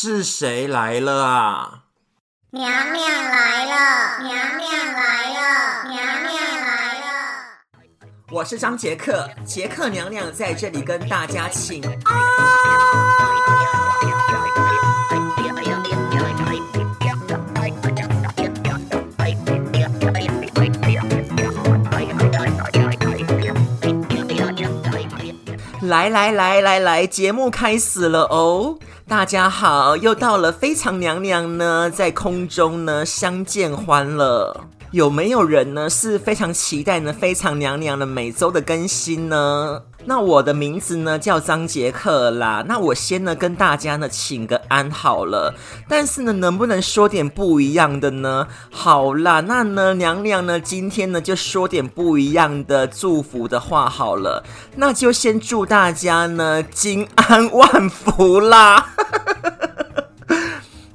是谁来了啊？娘娘来了，娘娘来了，娘娘来了。我是张杰克，杰克娘娘在这里跟大家请安。来来来来来，节目开始了哦！大家好，又到了非常娘娘呢，在空中呢相见欢了。有没有人呢是非常期待呢非常娘娘的每周的更新呢？那我的名字呢叫张杰克啦。那我先呢跟大家呢请个安好了。但是呢，能不能说点不一样的呢？好啦，那呢娘娘呢今天呢就说点不一样的祝福的话好了。那就先祝大家呢金安万福啦。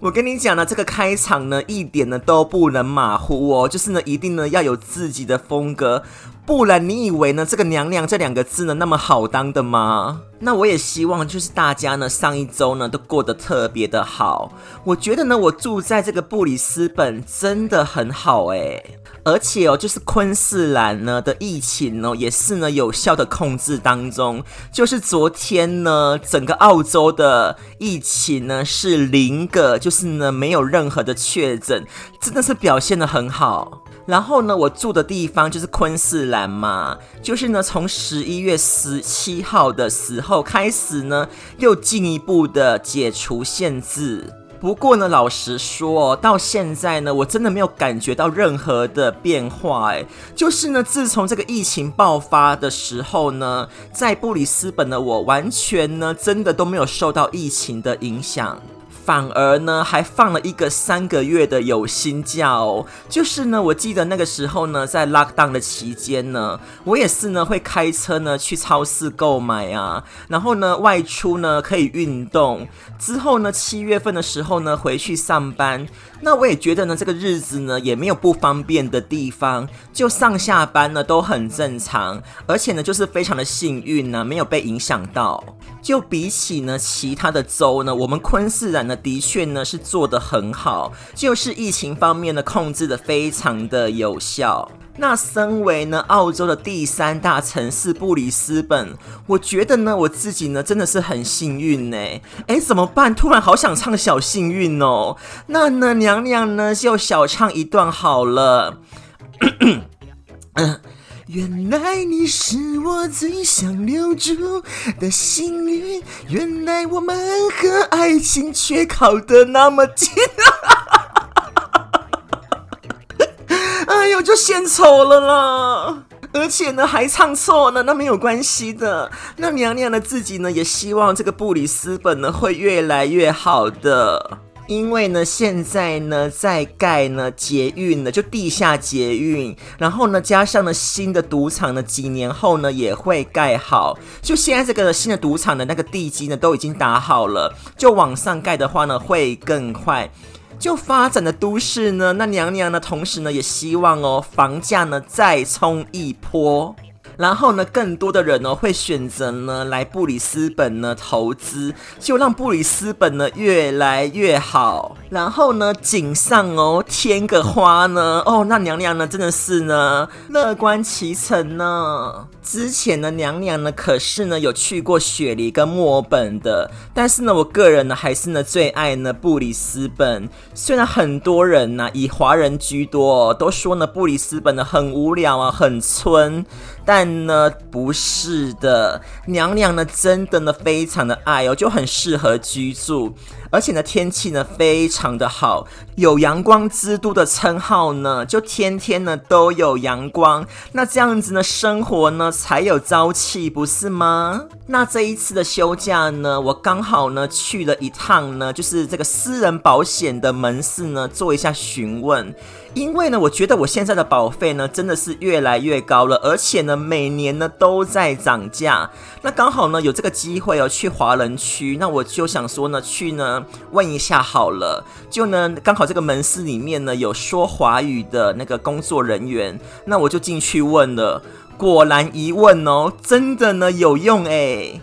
我跟你讲呢，这个开场呢，一点呢都不能马虎哦，就是呢，一定呢要有自己的风格，不然你以为呢这个“娘娘”这两个字呢那么好当的吗？那我也希望就是大家呢上一周呢都过得特别的好。我觉得呢，我住在这个布里斯本真的很好诶。而且哦，就是昆士兰呢的疫情哦，也是呢有效的控制当中。就是昨天呢，整个澳洲的疫情呢是零个，就是呢没有任何的确诊，真的是表现得很好。然后呢，我住的地方就是昆士兰嘛，就是呢从十一月十七号的时候开始呢，又进一步的解除限制。不过呢，老实说，到现在呢，我真的没有感觉到任何的变化。哎，就是呢，自从这个疫情爆发的时候呢，在布里斯本的我，完全呢，真的都没有受到疫情的影响。反而呢，还放了一个三个月的有薪假哦。就是呢，我记得那个时候呢，在 lockdown 的期间呢，我也是呢会开车呢去超市购买啊，然后呢外出呢可以运动。之后呢，七月份的时候呢回去上班。那我也觉得呢，这个日子呢也没有不方便的地方，就上下班呢都很正常，而且呢就是非常的幸运呢，没有被影响到。就比起呢其他的州呢，我们昆士兰呢的确呢是做得很好，就是疫情方面呢控制得非常的有效。那身为呢澳洲的第三大城市布里斯本，我觉得呢我自己呢真的是很幸运呢。哎，怎么办？突然好想唱小幸运哦。那呢娘娘呢就小唱一段好了。原来你是我最想留住的幸运，原来我们和爱情却靠得那么近。哎呦，就献丑了啦！而且呢，还唱错了，那没有关系的。那娘娘呢，自己呢，也希望这个布里斯本呢，会越来越好的。因为呢，现在呢，在盖呢捷运呢，就地下捷运，然后呢，加上呢新的赌场呢，几年后呢也会盖好。就现在这个新的赌场的那个地基呢，都已经打好了，就往上盖的话呢，会更快。就发展的都市呢，那娘娘呢，同时呢也希望哦，房价呢再冲一波，然后呢，更多的人呢会选择呢来布里斯本呢投资，就让布里斯本呢越来越好。然后呢，锦上哦添个花呢，哦，那娘娘呢真的是呢乐观其成呢。之前呢，娘娘呢可是呢有去过雪梨跟墨尔本的，但是呢，我个人呢还是呢最爱呢布里斯本。虽然很多人呢以华人居多，都说呢布里斯本呢很无聊啊，很村，但呢不是的，娘娘呢真的呢非常的爱哦，就很适合居住。而且呢，天气呢非常的好，有阳光之都的称号呢，就天天呢都有阳光，那这样子呢，生活呢才有朝气，不是吗？那这一次的休假呢，我刚好呢去了一趟呢，就是这个私人保险的门市呢，做一下询问。因为呢，我觉得我现在的保费呢真的是越来越高了，而且呢每年呢都在涨价。那刚好呢有这个机会哦，去华人区，那我就想说呢去呢问一下好了。就呢刚好这个门市里面呢有说华语的那个工作人员，那我就进去问了。果然一问哦，真的呢有用诶。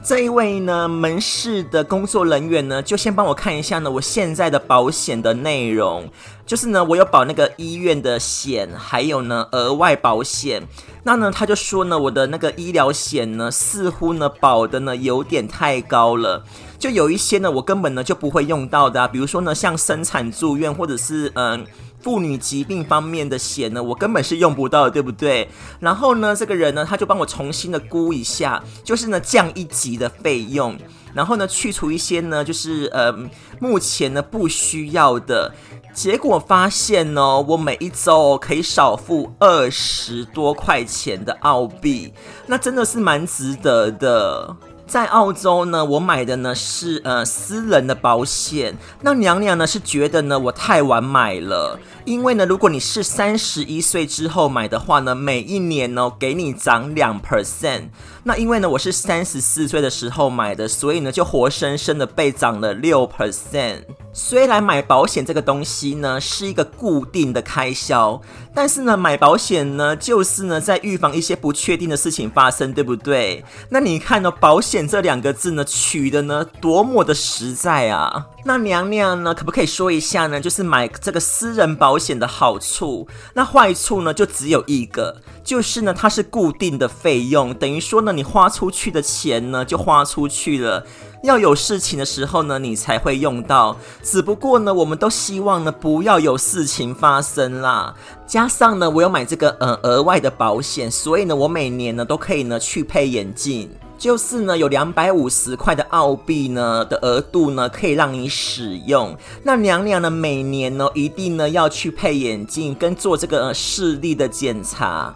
这一位呢，门市的工作人员呢，就先帮我看一下呢，我现在的保险的内容，就是呢，我有保那个医院的险，还有呢额外保险。那呢，他就说呢，我的那个医疗险呢，似乎呢保的呢有点太高了，就有一些呢，我根本呢就不会用到的啊，比如说呢，像生产住院或者是嗯。妇女疾病方面的险呢，我根本是用不到的，对不对？然后呢，这个人呢，他就帮我重新的估一下，就是呢降一级的费用，然后呢去除一些呢，就是呃目前呢不需要的。结果发现呢，我每一周可以少付二十多块钱的澳币，那真的是蛮值得的。在澳洲呢，我买的呢是呃私人的保险。那娘娘呢是觉得呢我太晚买了，因为呢如果你是三十一岁之后买的话呢，每一年呢给你涨两 percent。那因为呢我是三十四岁的时候买的，所以呢就活生生的被涨了六 percent。虽然买保险这个东西呢是一个固定的开销，但是呢买保险呢就是呢在预防一些不确定的事情发生，对不对？那你看呢保险。这两个字呢，取的呢多么的实在啊！那娘娘呢，可不可以说一下呢？就是买这个私人保险的好处，那坏处呢就只有一个，就是呢它是固定的费用，等于说呢你花出去的钱呢就花出去了，要有事情的时候呢你才会用到。只不过呢我们都希望呢不要有事情发生啦。加上呢我有买这个呃额外的保险，所以呢我每年呢都可以呢去配眼镜。就是呢，有两百五十块的澳币呢的额度呢，可以让你使用。那娘娘呢，每年呢一定呢要去配眼镜跟做这个视力的检查。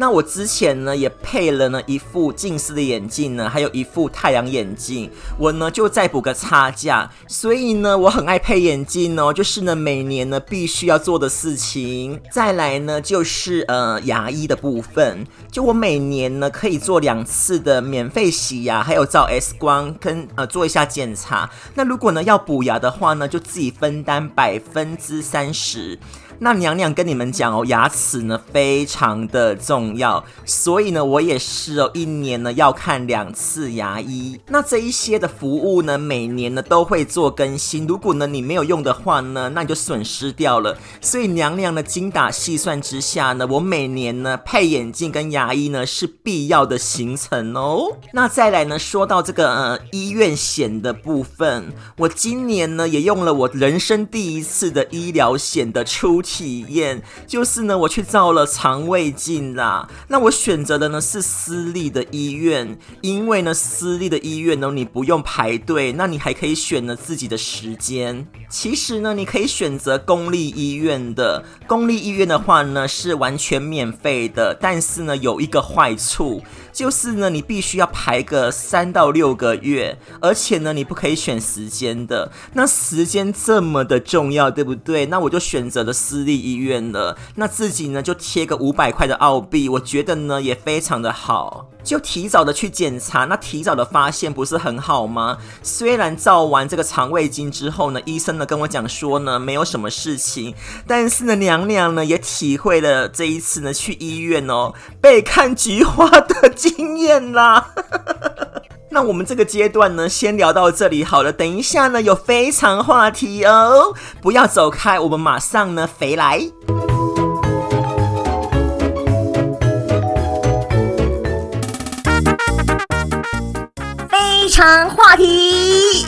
那我之前呢也配了呢一副近视的眼镜呢，还有一副太阳眼镜，我呢就再补个差价，所以呢我很爱配眼镜哦，就是呢每年呢必须要做的事情。再来呢就是呃牙医的部分，就我每年呢可以做两次的免费洗牙，还有照 X 光跟呃做一下检查。那如果呢要补牙的话呢，就自己分担百分之三十。那娘娘跟你们讲哦，牙齿呢非常的重要，所以呢我也是哦，一年呢要看两次牙医。那这一些的服务呢，每年呢都会做更新。如果呢你没有用的话呢，那你就损失掉了。所以娘娘呢精打细算之下呢，我每年呢配眼镜跟牙医呢是必要的行程哦。那再来呢说到这个呃医院险的部分，我今年呢也用了我人生第一次的医疗险的出。体验就是呢，我去照了肠胃镜啦。那我选择的呢是私立的医院，因为呢私立的医院呢你不用排队，那你还可以选择自己的时间。其实呢你可以选择公立医院的，公立医院的话呢是完全免费的，但是呢有一个坏处。就是呢，你必须要排个三到六个月，而且呢，你不可以选时间的。那时间这么的重要，对不对？那我就选择了私立医院了。那自己呢，就贴个五百块的澳币，我觉得呢也非常的好。就提早的去检查，那提早的发现不是很好吗？虽然照完这个肠胃镜之后呢，医生呢跟我讲说呢没有什么事情，但是呢娘娘呢也体会了这一次呢去医院哦被看菊花的经验啦。那我们这个阶段呢先聊到这里好了，等一下呢有非常话题哦，不要走开，我们马上呢回来。非常话题，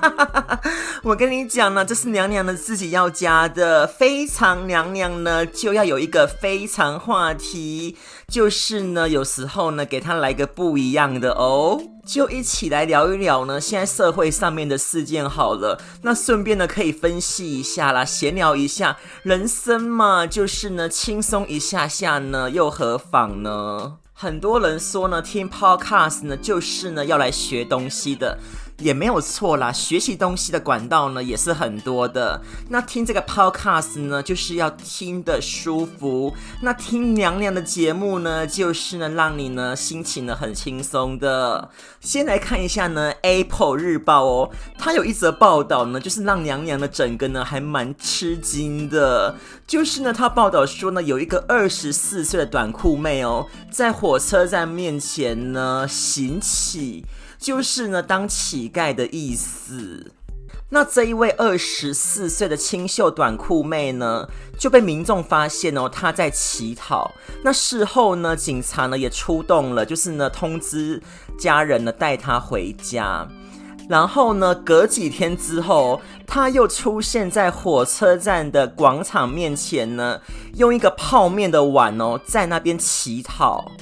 我跟你讲呢，这是娘娘呢自己要加的。非常娘娘呢就要有一个非常话题，就是呢有时候呢给她来个不一样的哦。就一起来聊一聊呢，现在社会上面的事件好了，那顺便呢可以分析一下啦，闲聊一下，人生嘛，就是呢轻松一下下呢，又何妨呢？很多人说呢，听 podcast 呢就是呢要来学东西的。也没有错啦，学习东西的管道呢也是很多的。那听这个 podcast 呢，就是要听得舒服。那听娘娘的节目呢，就是呢让你呢心情呢很轻松的。先来看一下呢 Apple 日报哦，它有一则报道呢，就是让娘娘的整个呢还蛮吃惊的。就是呢，他报道说呢，有一个二十四岁的短裤妹哦，在火车站面前呢行乞。就是呢，当乞丐的意思。那这一位二十四岁的清秀短裤妹呢，就被民众发现哦，她在乞讨。那事后呢，警察呢也出动了，就是呢通知家人呢带她回家。然后呢，隔几天之后，她又出现在火车站的广场面前呢，用一个泡面的碗哦，在那边乞讨。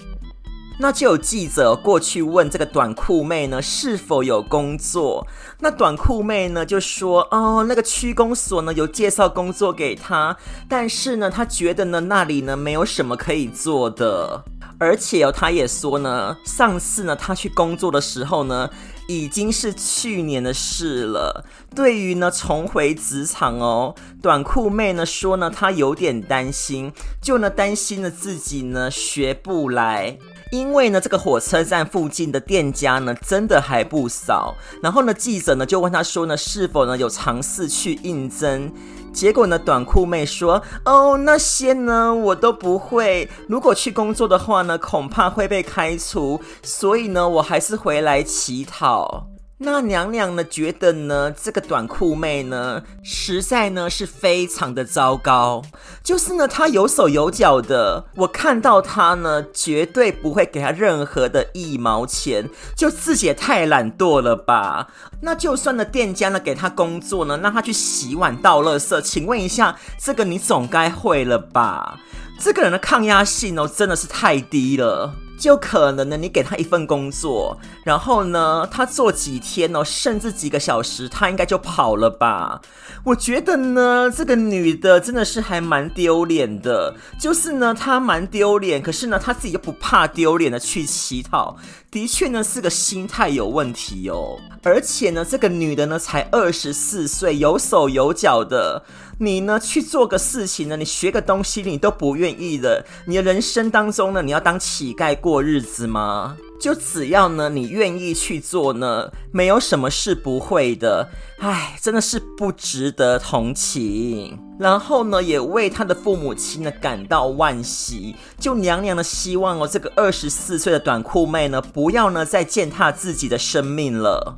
那就有记者过去问这个短裤妹呢，是否有工作？那短裤妹呢就说：“哦，那个区公所呢有介绍工作给她，但是呢，她觉得呢那里呢没有什么可以做的，而且哦，她也说呢，上次呢她去工作的时候呢，已经是去年的事了。对于呢重回职场哦，短裤妹呢说呢，她有点担心，就呢担心呢自己呢学不来。”因为呢，这个火车站附近的店家呢，真的还不少。然后呢，记者呢就问他说呢，是否呢有尝试去应征？结果呢，短裤妹说：“哦，那些呢我都不会。如果去工作的话呢，恐怕会被开除。所以呢，我还是回来乞讨。”那娘娘呢觉得呢，这个短裤妹呢，实在呢是非常的糟糕。就是呢，她有手有脚的，我看到她呢，绝对不会给她任何的一毛钱，就自己也太懒惰了吧？那就算呢，店家呢给她工作呢，让她去洗碗倒垃圾，请问一下，这个你总该会了吧？这个人的抗压性哦，真的是太低了。就可能呢，你给他一份工作，然后呢，他做几天哦，甚至几个小时，他应该就跑了吧？我觉得呢，这个女的真的是还蛮丢脸的。就是呢，她蛮丢脸，可是呢，她自己又不怕丢脸的去乞讨，的确呢是个心态有问题哦。而且呢，这个女的呢才二十四岁，有手有脚的。你呢去做个事情呢，你学个东西你都不愿意的。你的人生当中呢，你要当乞丐过日子吗？就只要呢你愿意去做呢，没有什么是不会的。唉，真的是不值得同情。然后呢，也为他的父母亲呢感到惋惜。就娘娘的希望哦，这个二十四岁的短裤妹呢，不要呢再践踏自己的生命了。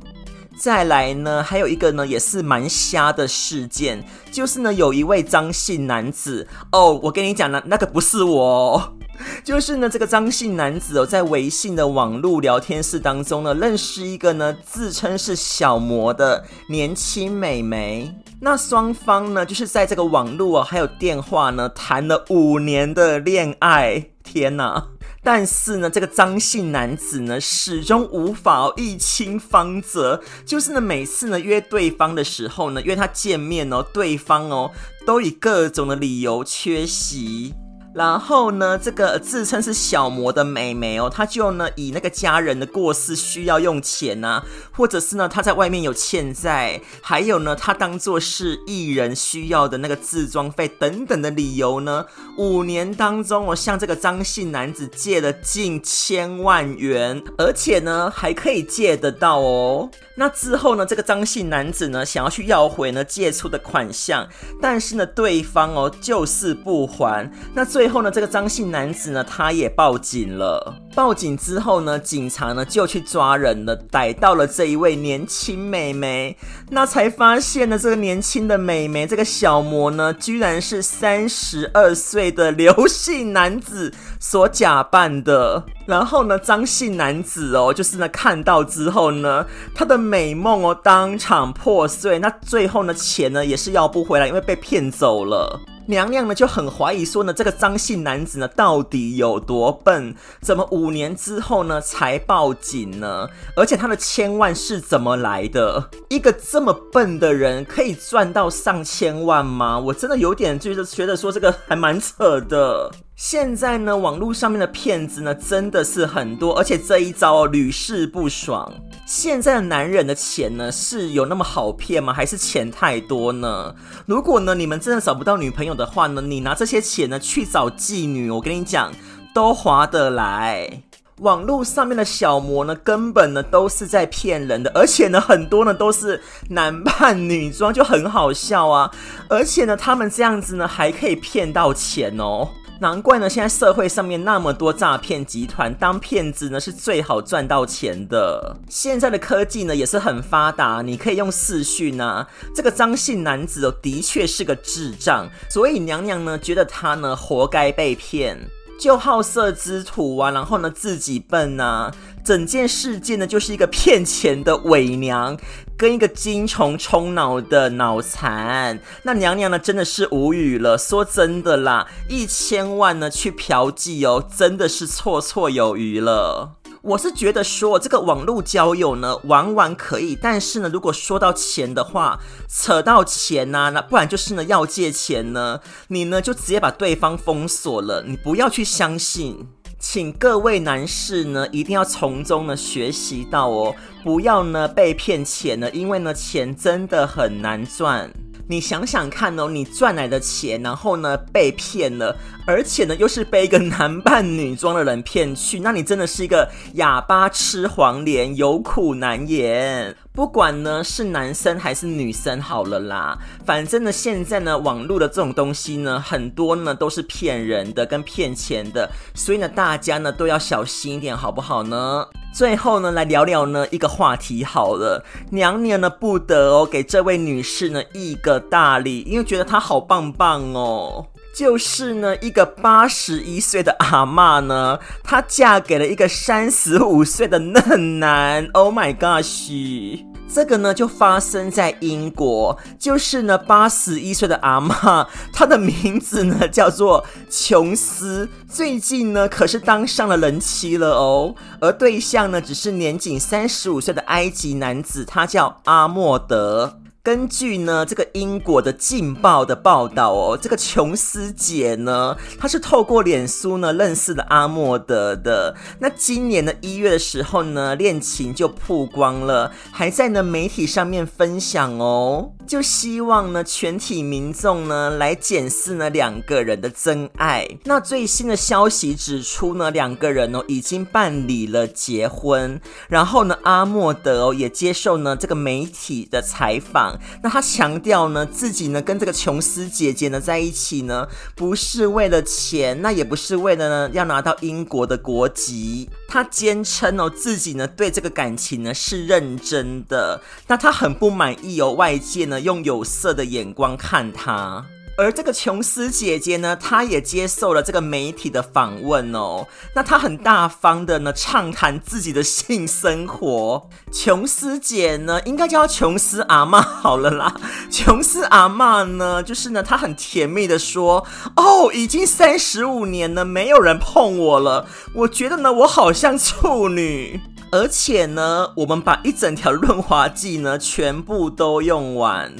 再来呢，还有一个呢，也是蛮瞎的事件，就是呢，有一位张姓男子。哦，我跟你讲呢，那个不是我，就是呢，这个张姓男子哦，在微信的网络聊天室当中呢，认识一个呢，自称是小模的年轻美眉，那双方呢，就是在这个网络哦，还有电话呢，谈了五年的恋爱，天哪！但是呢，这个张姓男子呢，始终无法一清方泽。就是呢，每次呢约对方的时候呢，约他见面哦，对方哦都以各种的理由缺席。然后呢，这个自称是小魔的美眉哦，她就呢以那个家人的过世需要用钱啊，或者是呢她在外面有欠债，还有呢她当做是艺人需要的那个自装费等等的理由呢，五年当中我向这个张姓男子借了近千万元，而且呢还可以借得到哦。那之后呢，这个张姓男子呢想要去要回呢借出的款项，但是呢对方哦就是不还，那最。最后呢，这个张姓男子呢，他也报警了。报警之后呢，警察呢就去抓人了，逮到了这一位年轻美眉。那才发现呢，这个年轻的美眉，这个小魔呢，居然是三十二岁的刘姓男子所假扮的。然后呢，张姓男子哦，就是呢看到之后呢，他的美梦哦当场破碎。那最后呢，钱呢也是要不回来，因为被骗走了。娘娘呢就很怀疑说呢，这个张姓男子呢到底有多笨？怎么无五年之后呢才报警呢？而且他的千万是怎么来的？一个这么笨的人可以赚到上千万吗？我真的有点就是觉得说这个还蛮扯的。现在呢，网络上面的骗子呢真的是很多，而且这一招屡试不爽。现在的男人的钱呢，是有那么好骗吗？还是钱太多呢？如果呢，你们真的找不到女朋友的话呢，你拿这些钱呢去找妓女，我跟你讲，都划得来。网络上面的小模呢，根本呢都是在骗人的，而且呢，很多呢都是男扮女装，就很好笑啊。而且呢，他们这样子呢，还可以骗到钱哦。难怪呢，现在社会上面那么多诈骗集团，当骗子呢是最好赚到钱的。现在的科技呢也是很发达，你可以用视讯啊。这个张姓男子哦，的确是个智障，所以娘娘呢觉得他呢活该被骗，就好色之徒啊，然后呢自己笨啊，整件事件呢就是一个骗钱的伪娘。跟一个精虫充脑的脑残，那娘娘呢真的是无语了。说真的啦，一千万呢去嫖妓哦，真的是绰绰有余了。我是觉得说这个网络交友呢玩玩可以，但是呢如果说到钱的话，扯到钱呐、啊，那不然就是呢要借钱呢，你呢就直接把对方封锁了，你不要去相信。请各位男士呢，一定要从中呢学习到哦，不要呢被骗钱了，因为呢钱真的很难赚。你想想看哦，你赚来的钱，然后呢被骗了，而且呢又是被一个男扮女装的人骗去，那你真的是一个哑巴吃黄连，有苦难言。不管呢是男生还是女生，好了啦，反正呢现在呢网络的这种东西呢很多呢都是骗人的跟骗钱的，所以呢大家呢都要小心一点，好不好呢？最后呢来聊聊呢一个话题好了，娘娘呢不得哦给这位女士呢一个大礼，因为觉得她好棒棒哦。就是呢，一个八十一岁的阿嬷呢，她嫁给了一个三十五岁的嫩男。Oh my gosh！这个呢就发生在英国，就是呢八十一岁的阿嬷，她的名字呢叫做琼斯，最近呢可是当上了人妻了哦，而对象呢只是年仅三十五岁的埃及男子，他叫阿莫德。根据呢这个英国的《劲报》的报道哦，这个琼斯姐呢，她是透过脸书呢认识了阿莫德的。那今年的一月的时候呢，恋情就曝光了，还在呢媒体上面分享哦，就希望呢全体民众呢来检视呢两个人的真爱。那最新的消息指出呢，两个人哦已经办理了结婚，然后呢阿莫德哦也接受呢这个媒体的采访。那他强调呢，自己呢跟这个琼斯姐姐呢在一起呢，不是为了钱，那也不是为了呢要拿到英国的国籍。他坚称哦，自己呢对这个感情呢是认真的。那他很不满意哦，外界呢用有色的眼光看他。而这个琼斯姐姐呢，她也接受了这个媒体的访问哦。那她很大方的呢，畅谈自己的性生活。琼斯姐呢，应该叫琼斯阿嬷好了啦。琼斯阿嬷呢，就是呢，她很甜蜜的说：“哦，已经三十五年了，没有人碰我了。我觉得呢，我好像处女。而且呢，我们把一整条润滑剂呢，全部都用完。”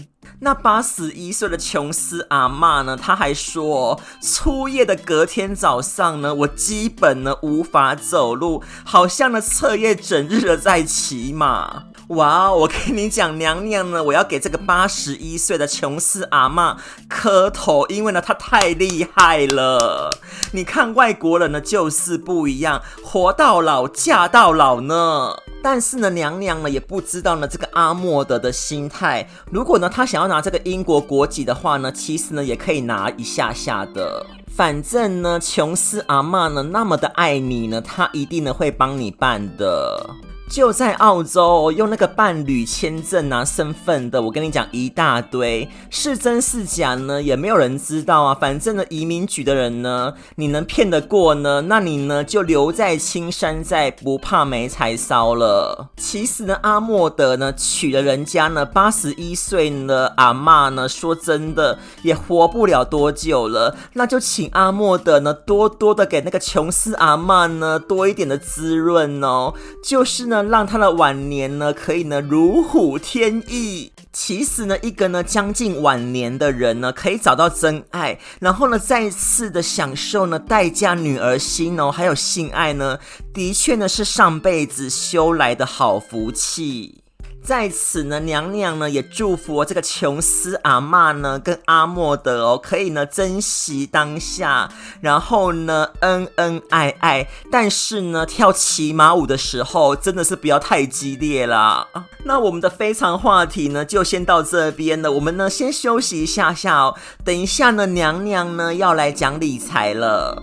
那八十一岁的琼斯阿嬷呢，她还说，初夜的隔天早上呢，我基本呢无法走路，好像呢彻夜整日的在骑马。哇，我跟你讲，娘娘呢，我要给这个八十一岁的琼斯阿嬷磕头，因为呢她太厉害了。你看外国人呢就是不一样，活到老嫁到老呢。但是呢，娘娘呢也不知道呢这个阿莫德的心态。如果呢他想要拿这个英国国籍的话呢，其实呢也可以拿一下下的。反正呢，琼斯阿嬷呢那么的爱你呢，她一定呢会帮你办的。就在澳洲用那个伴侣签证拿身份的，我跟你讲一大堆，是真是假呢？也没有人知道啊。反正呢，移民局的人呢，你能骗得过呢？那你呢就留在青山在，不怕没柴烧了。其实呢，阿莫德呢娶了人家呢八十一岁呢阿嬷呢，说真的也活不了多久了。那就请阿莫德呢多多的给那个琼斯阿嬷呢多一点的滋润哦，就是呢。让他的晚年呢，可以呢如虎添翼。其实呢，一个呢将近晚年的人呢，可以找到真爱，然后呢再次的享受呢待嫁女儿心哦，还有性爱呢，的确呢是上辈子修来的好福气。在此呢，娘娘呢也祝福这个琼斯阿嬷呢跟阿莫德哦，可以呢珍惜当下，然后呢恩恩爱爱，但是呢跳骑马舞的时候真的是不要太激烈啦。那我们的非常话题呢就先到这边了，我们呢先休息一下下哦，等一下呢娘娘呢要来讲理财了。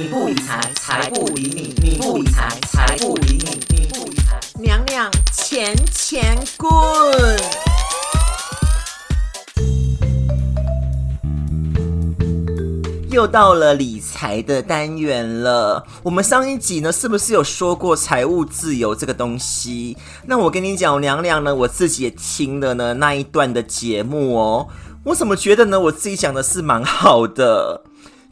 你不理财，财不理你；你不理财，财不理你；你不理财，娘娘钱钱滚！又到了理财的单元了。我们上一集呢，是不是有说过财务自由这个东西？那我跟你讲，娘娘呢，我自己也听了呢那一段的节目哦。我怎么觉得呢？我自己讲的是蛮好的。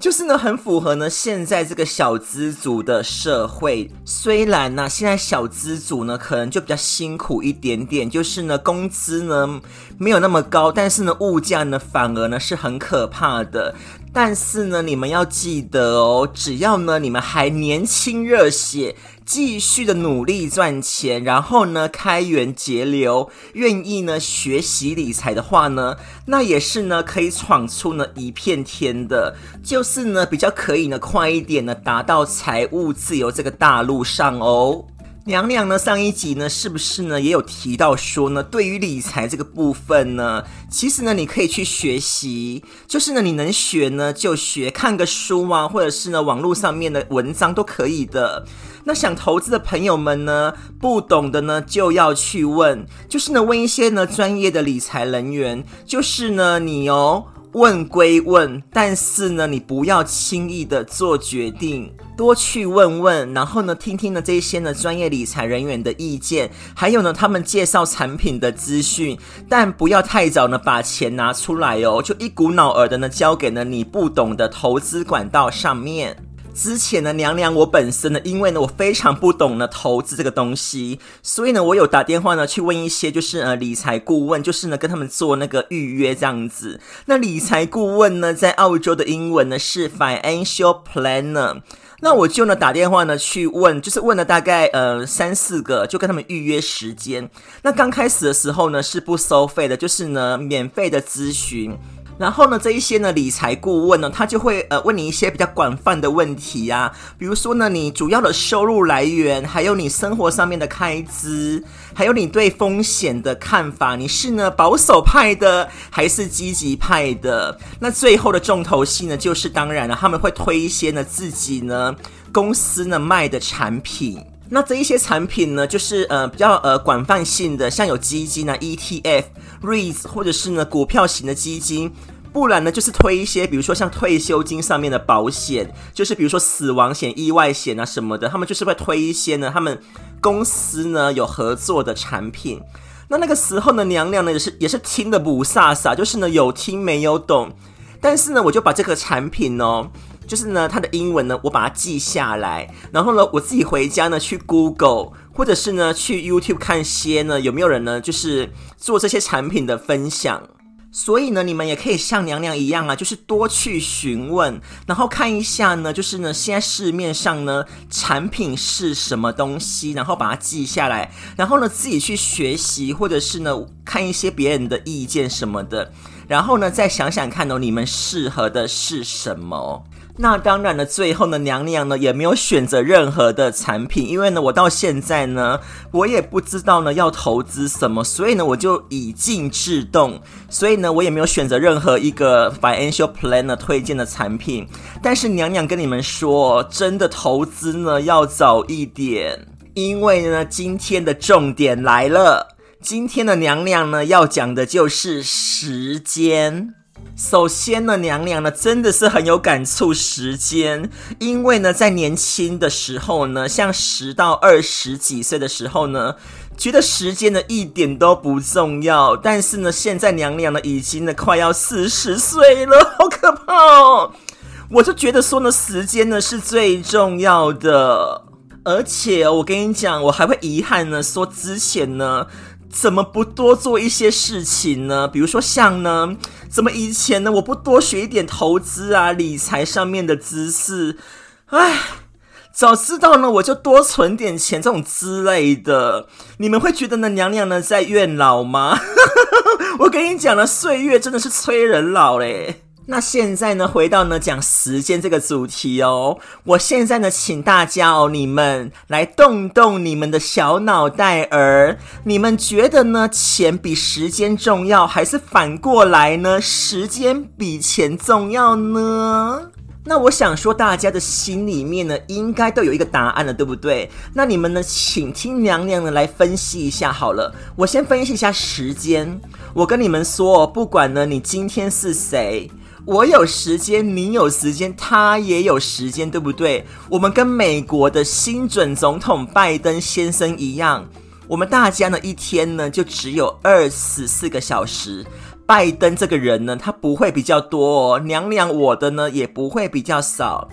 就是呢，很符合呢现在这个小资族的社会。虽然呢，现在小资族呢可能就比较辛苦一点点，就是呢工资呢没有那么高，但是呢物价呢反而呢是很可怕的。但是呢，你们要记得哦，只要呢你们还年轻热血。继续的努力赚钱，然后呢开源节流，愿意呢学习理财的话呢，那也是呢可以闯出呢一片天的，就是呢比较可以呢快一点呢达到财务自由这个大路上哦。娘娘呢上一集呢是不是呢也有提到说呢，对于理财这个部分呢，其实呢你可以去学习，就是呢你能学呢就学，看个书啊，或者是呢网络上面的文章都可以的。那想投资的朋友们呢，不懂的呢就要去问，就是呢问一些呢专业的理财人员，就是呢你哦问归问，但是呢你不要轻易的做决定，多去问问，然后呢听听呢这些呢专业理财人员的意见，还有呢他们介绍产品的资讯，但不要太早呢把钱拿出来哦，就一股脑儿的呢交给了你不懂的投资管道上面。之前呢，娘娘我本身呢，因为呢我非常不懂呢投资这个东西，所以呢我有打电话呢去问一些就是呃理财顾问，就是呢跟他们做那个预约这样子。那理财顾问呢在澳洲的英文呢是 financial planner，那我就呢打电话呢去问，就是问了大概呃三四个，就跟他们预约时间。那刚开始的时候呢是不收费的，就是呢免费的咨询。然后呢，这一些呢理财顾问呢，他就会呃问你一些比较广泛的问题呀，比如说呢，你主要的收入来源，还有你生活上面的开支，还有你对风险的看法，你是呢保守派的还是积极派的？那最后的重头戏呢，就是当然了，他们会推一些呢自己呢公司呢卖的产品。那这一些产品呢，就是呃比较呃广泛性的，像有基金啊、ETF、REITs，或者是呢股票型的基金，不然呢就是推一些，比如说像退休金上面的保险，就是比如说死亡险、意外险啊什么的，他们就是会推一些呢他们公司呢有合作的产品。那那个时候呢，娘娘呢也是也是听得不飒飒，就是呢有听没有懂，但是呢我就把这个产品哦。就是呢，它的英文呢，我把它记下来，然后呢，我自己回家呢去 Google，或者是呢去 YouTube 看些呢有没有人呢，就是做这些产品的分享。所以呢，你们也可以像娘娘一样啊，就是多去询问，然后看一下呢，就是呢现在市面上呢产品是什么东西，然后把它记下来，然后呢自己去学习，或者是呢看一些别人的意见什么的，然后呢再想想看哦，你们适合的是什么。那当然了，最后呢，娘娘呢也没有选择任何的产品，因为呢，我到现在呢，我也不知道呢要投资什么，所以呢，我就以静制动，所以呢，我也没有选择任何一个 financial planner 推荐的产品。但是娘娘跟你们说，真的投资呢要早一点，因为呢，今天的重点来了，今天的娘娘呢要讲的就是时间。首先呢，娘娘呢真的是很有感触时间，因为呢在年轻的时候呢，像十到二十几岁的时候呢，觉得时间呢一点都不重要，但是呢现在娘娘呢已经呢快要四十岁了，好可怕哦！我就觉得说呢，时间呢是最重要的。而且我跟你讲，我还会遗憾呢，说之前呢，怎么不多做一些事情呢？比如说像呢，怎么以前呢，我不多学一点投资啊、理财上面的知识？唉，早知道呢，我就多存点钱这种之类的。你们会觉得呢，娘娘呢在怨老吗？我跟你讲呢，岁月真的是催人老嘞。那现在呢，回到呢讲时间这个主题哦。我现在呢，请大家哦，你们来动动你们的小脑袋儿。你们觉得呢，钱比时间重要，还是反过来呢，时间比钱重要呢？那我想说，大家的心里面呢，应该都有一个答案了，对不对？那你们呢，请听娘娘呢来分析一下好了。我先分析一下时间。我跟你们说，不管呢，你今天是谁。我有时间，你有时间，他也有时间，对不对？我们跟美国的新准总统拜登先生一样，我们大家呢一天呢就只有二十四个小时。拜登这个人呢，他不会比较多哦，娘娘我的呢也不会比较少。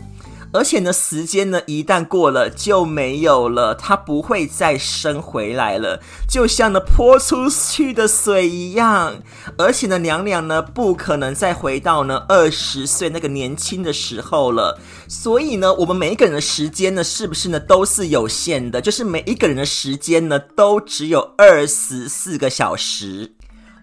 而且呢，时间呢一旦过了就没有了，它不会再生回来了，就像呢泼出去的水一样。而且呢，娘娘呢不可能再回到呢二十岁那个年轻的时候了。所以呢，我们每一个人的时间呢，是不是呢都是有限的？就是每一个人的时间呢，都只有二十四个小时。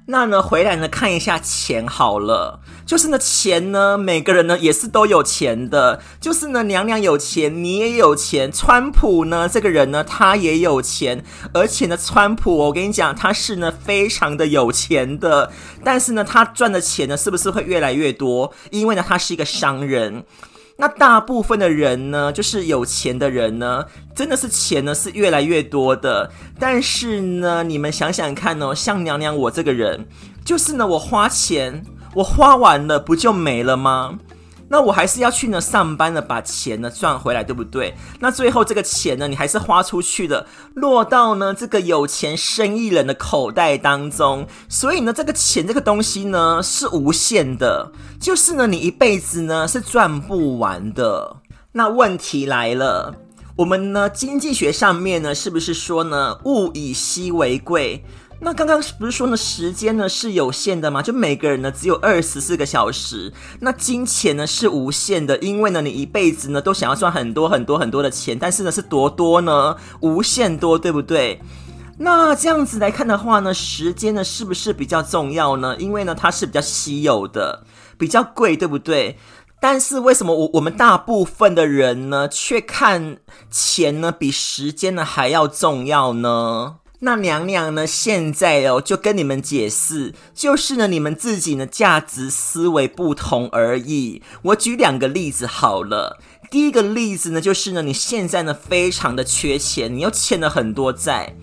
那呢，回来呢看一下钱好了，就是呢钱呢，每个人呢也是都有钱的，就是呢娘娘有钱，你也有钱，川普呢这个人呢他也有钱，而且呢川普我跟你讲他是呢非常的有钱的，但是呢他赚的钱呢是不是会越来越多？因为呢他是一个商人。那大部分的人呢，就是有钱的人呢，真的是钱呢是越来越多的。但是呢，你们想想看哦，像娘娘我这个人，就是呢，我花钱，我花完了不就没了吗？那我还是要去呢上班呢，把钱呢赚回来，对不对？那最后这个钱呢，你还是花出去的，落到呢这个有钱生意人的口袋当中。所以呢，这个钱这个东西呢是无限的，就是呢你一辈子呢是赚不完的。那问题来了，我们呢经济学上面呢是不是说呢物以稀为贵？那刚刚不是说呢，时间呢是有限的吗？就每个人呢只有二十四个小时。那金钱呢是无限的，因为呢你一辈子呢都想要赚很多很多很多的钱，但是呢是多多呢？无限多，对不对？那这样子来看的话呢，时间呢是不是比较重要呢？因为呢它是比较稀有的，比较贵，对不对？但是为什么我我们大部分的人呢却看钱呢比时间呢还要重要呢？那娘娘呢？现在哦，就跟你们解释，就是呢，你们自己呢价值思维不同而已。我举两个例子好了。第一个例子呢，就是呢，你现在呢非常的缺钱，你又欠了很多债，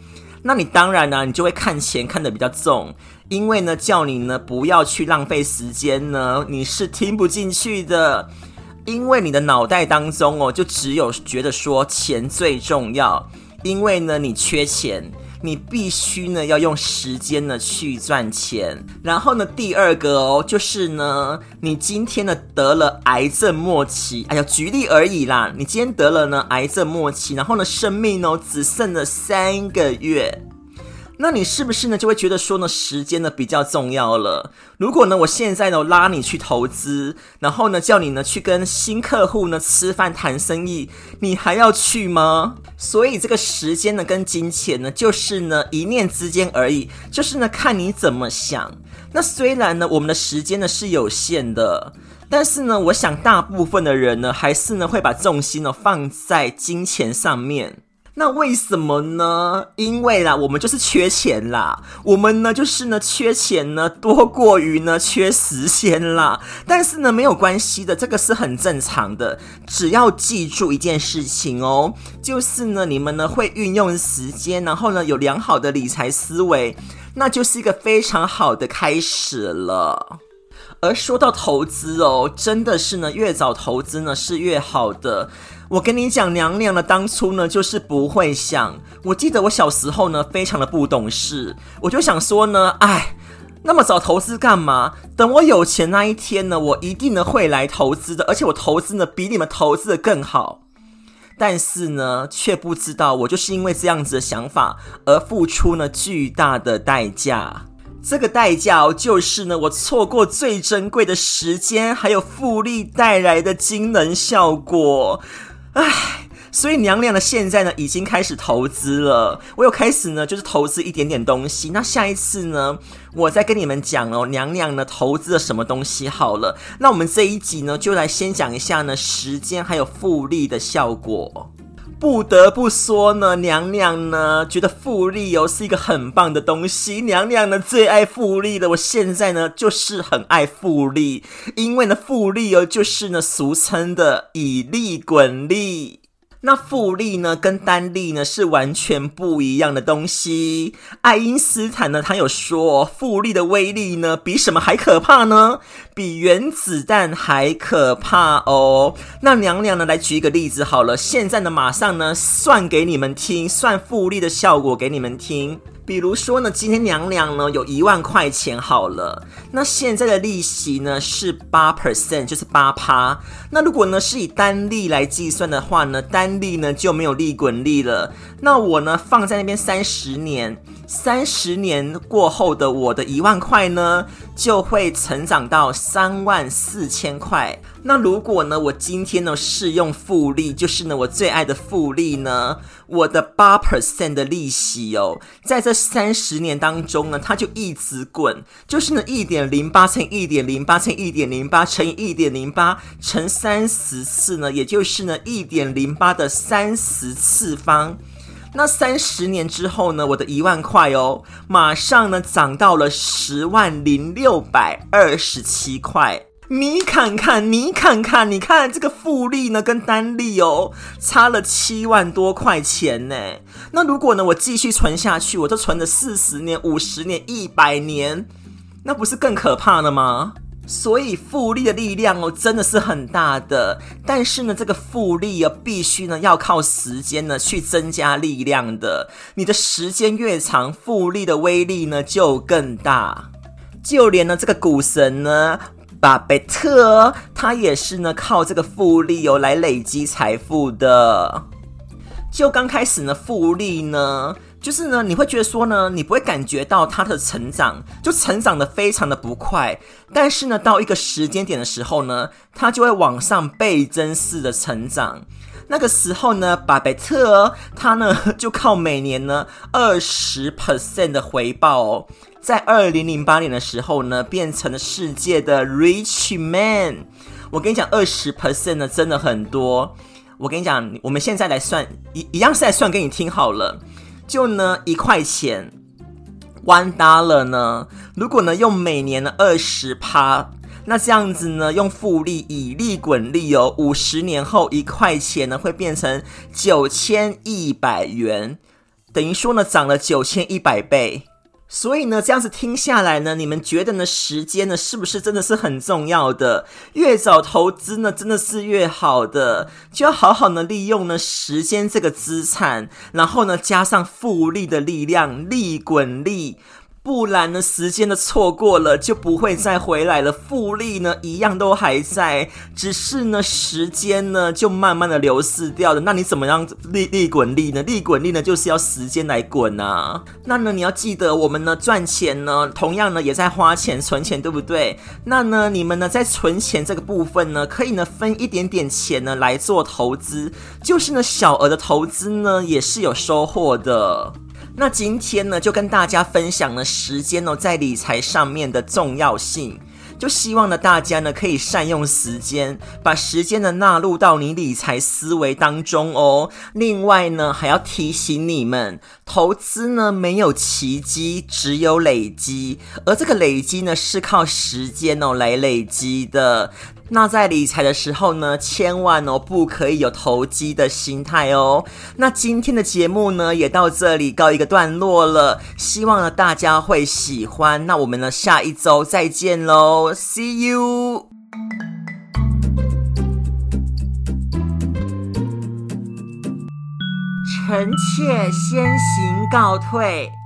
那你当然呢，你就会看钱看得比较重，因为呢，叫你呢不要去浪费时间呢，你是听不进去的，因为你的脑袋当中哦，就只有觉得说钱最重要，因为呢，你缺钱。你必须呢要用时间呢去赚钱，然后呢第二个哦就是呢你今天呢得了癌症末期，哎呀举例而已啦，你今天得了呢癌症末期，然后呢生命呢只剩了三个月。那你是不是呢就会觉得说呢时间呢比较重要了？如果呢我现在呢拉你去投资，然后呢叫你呢去跟新客户呢吃饭谈生意，你还要去吗？所以这个时间呢跟金钱呢就是呢一念之间而已，就是呢看你怎么想。那虽然呢我们的时间呢是有限的，但是呢我想大部分的人呢还是呢会把重心呢放在金钱上面。那为什么呢？因为啦，我们就是缺钱啦。我们呢，就是呢，缺钱呢，多过于呢，缺时间啦。但是呢，没有关系的，这个是很正常的。只要记住一件事情哦，就是呢，你们呢会运用时间，然后呢有良好的理财思维，那就是一个非常好的开始了。而说到投资哦，真的是呢，越早投资呢是越好的。我跟你讲，娘娘呢，当初呢就是不会想。我记得我小时候呢，非常的不懂事，我就想说呢，哎，那么早投资干嘛？等我有钱那一天呢，我一定呢会来投资的，而且我投资呢比你们投资的更好。但是呢，却不知道我就是因为这样子的想法而付出了巨大的代价。这个代价就是呢，我错过最珍贵的时间，还有复利带来的惊人效果。唉。所以娘娘呢，现在呢已经开始投资了。我有开始呢，就是投资一点点东西。那下一次呢，我再跟你们讲哦，娘娘呢投资了什么东西好了。那我们这一集呢，就来先讲一下呢，时间还有复利的效果。不得不说呢，娘娘呢觉得复利哦是一个很棒的东西。娘娘呢最爱复利的，我现在呢就是很爱复利，因为呢复利哦就是呢俗称的以利滚利。那复利呢，跟单利呢是完全不一样的东西。爱因斯坦呢，他有说，复利的威力呢，比什么还可怕呢？比原子弹还可怕哦。那娘娘呢，来举一个例子好了，现在呢，马上呢，算给你们听，算复利的效果给你们听。比如说呢，今天娘娘呢有一万块钱好了，那现在的利息呢是八 percent，就是八趴。那如果呢是以单利来计算的话呢，单利呢就没有利滚利了。那我呢放在那边三十年，三十年过后的我的一万块呢就会成长到三万四千块。那如果呢我今天呢试用复利，就是呢我最爱的复利呢。我的八 percent 的利息哦，在这三十年当中呢，它就一直滚，就是呢一点零八乘一点零八乘一点零八乘以一点零八乘三十次呢，也就是呢一点零八的三十次方。那三十年之后呢，我的一万块哦，马上呢涨到了十万零六百二十七块。你看看，你看看，你看这个复利呢，跟单利哦，差了七万多块钱呢。那如果呢，我继续存下去，我都存了四十年、五十年、一百年，那不是更可怕了吗？所以复利的力量哦，真的是很大的。但是呢，这个复利啊，必须呢要靠时间呢去增加力量的。你的时间越长，复利的威力呢就更大。就连呢这个股神呢。巴菲特，他也是呢，靠这个复利哦来累积财富的。就刚开始呢，复利呢，就是呢，你会觉得说呢，你不会感觉到他的成长，就成长得非常的不快。但是呢，到一个时间点的时候呢，他就会往上倍增式的成长。那个时候呢，巴菲特他呢就靠每年呢二十 percent 的回报哦。在二零零八年的时候呢，变成了世界的 rich man。我跟你讲，二十 percent 呢，真的很多。我跟你讲，我们现在来算一一样是来算给你听好了。就呢一块钱完达了呢，如果呢用每年的二十趴，那这样子呢用复利以利滚利哦，五十年后一块钱呢会变成九千一百元，等于说呢涨了九千一百倍。所以呢，这样子听下来呢，你们觉得呢，时间呢，是不是真的是很重要的？越早投资呢，真的是越好的，就要好好呢利用呢时间这个资产，然后呢，加上复利的力量，利滚利。不然呢，时间的错过了就不会再回来了。复利呢，一样都还在，只是呢，时间呢就慢慢的流逝掉了。那你怎么样利利滚利呢？利滚利呢，就是要时间来滚啊。那呢，你要记得，我们呢赚钱呢，同样呢也在花钱存钱，对不对？那呢，你们呢在存钱这个部分呢，可以呢分一点点钱呢来做投资，就是呢小额的投资呢也是有收获的。那今天呢，就跟大家分享了时间哦，在理财上面的重要性。就希望呢，大家呢可以善用时间，把时间呢纳入到你理财思维当中哦。另外呢，还要提醒你们，投资呢没有奇迹，只有累积，而这个累积呢是靠时间哦来累积的。那在理财的时候呢，千万哦不可以有投机的心态哦。那今天的节目呢，也到这里告一个段落了，希望呢大家会喜欢。那我们呢下一周再见喽，See you。臣妾先行告退。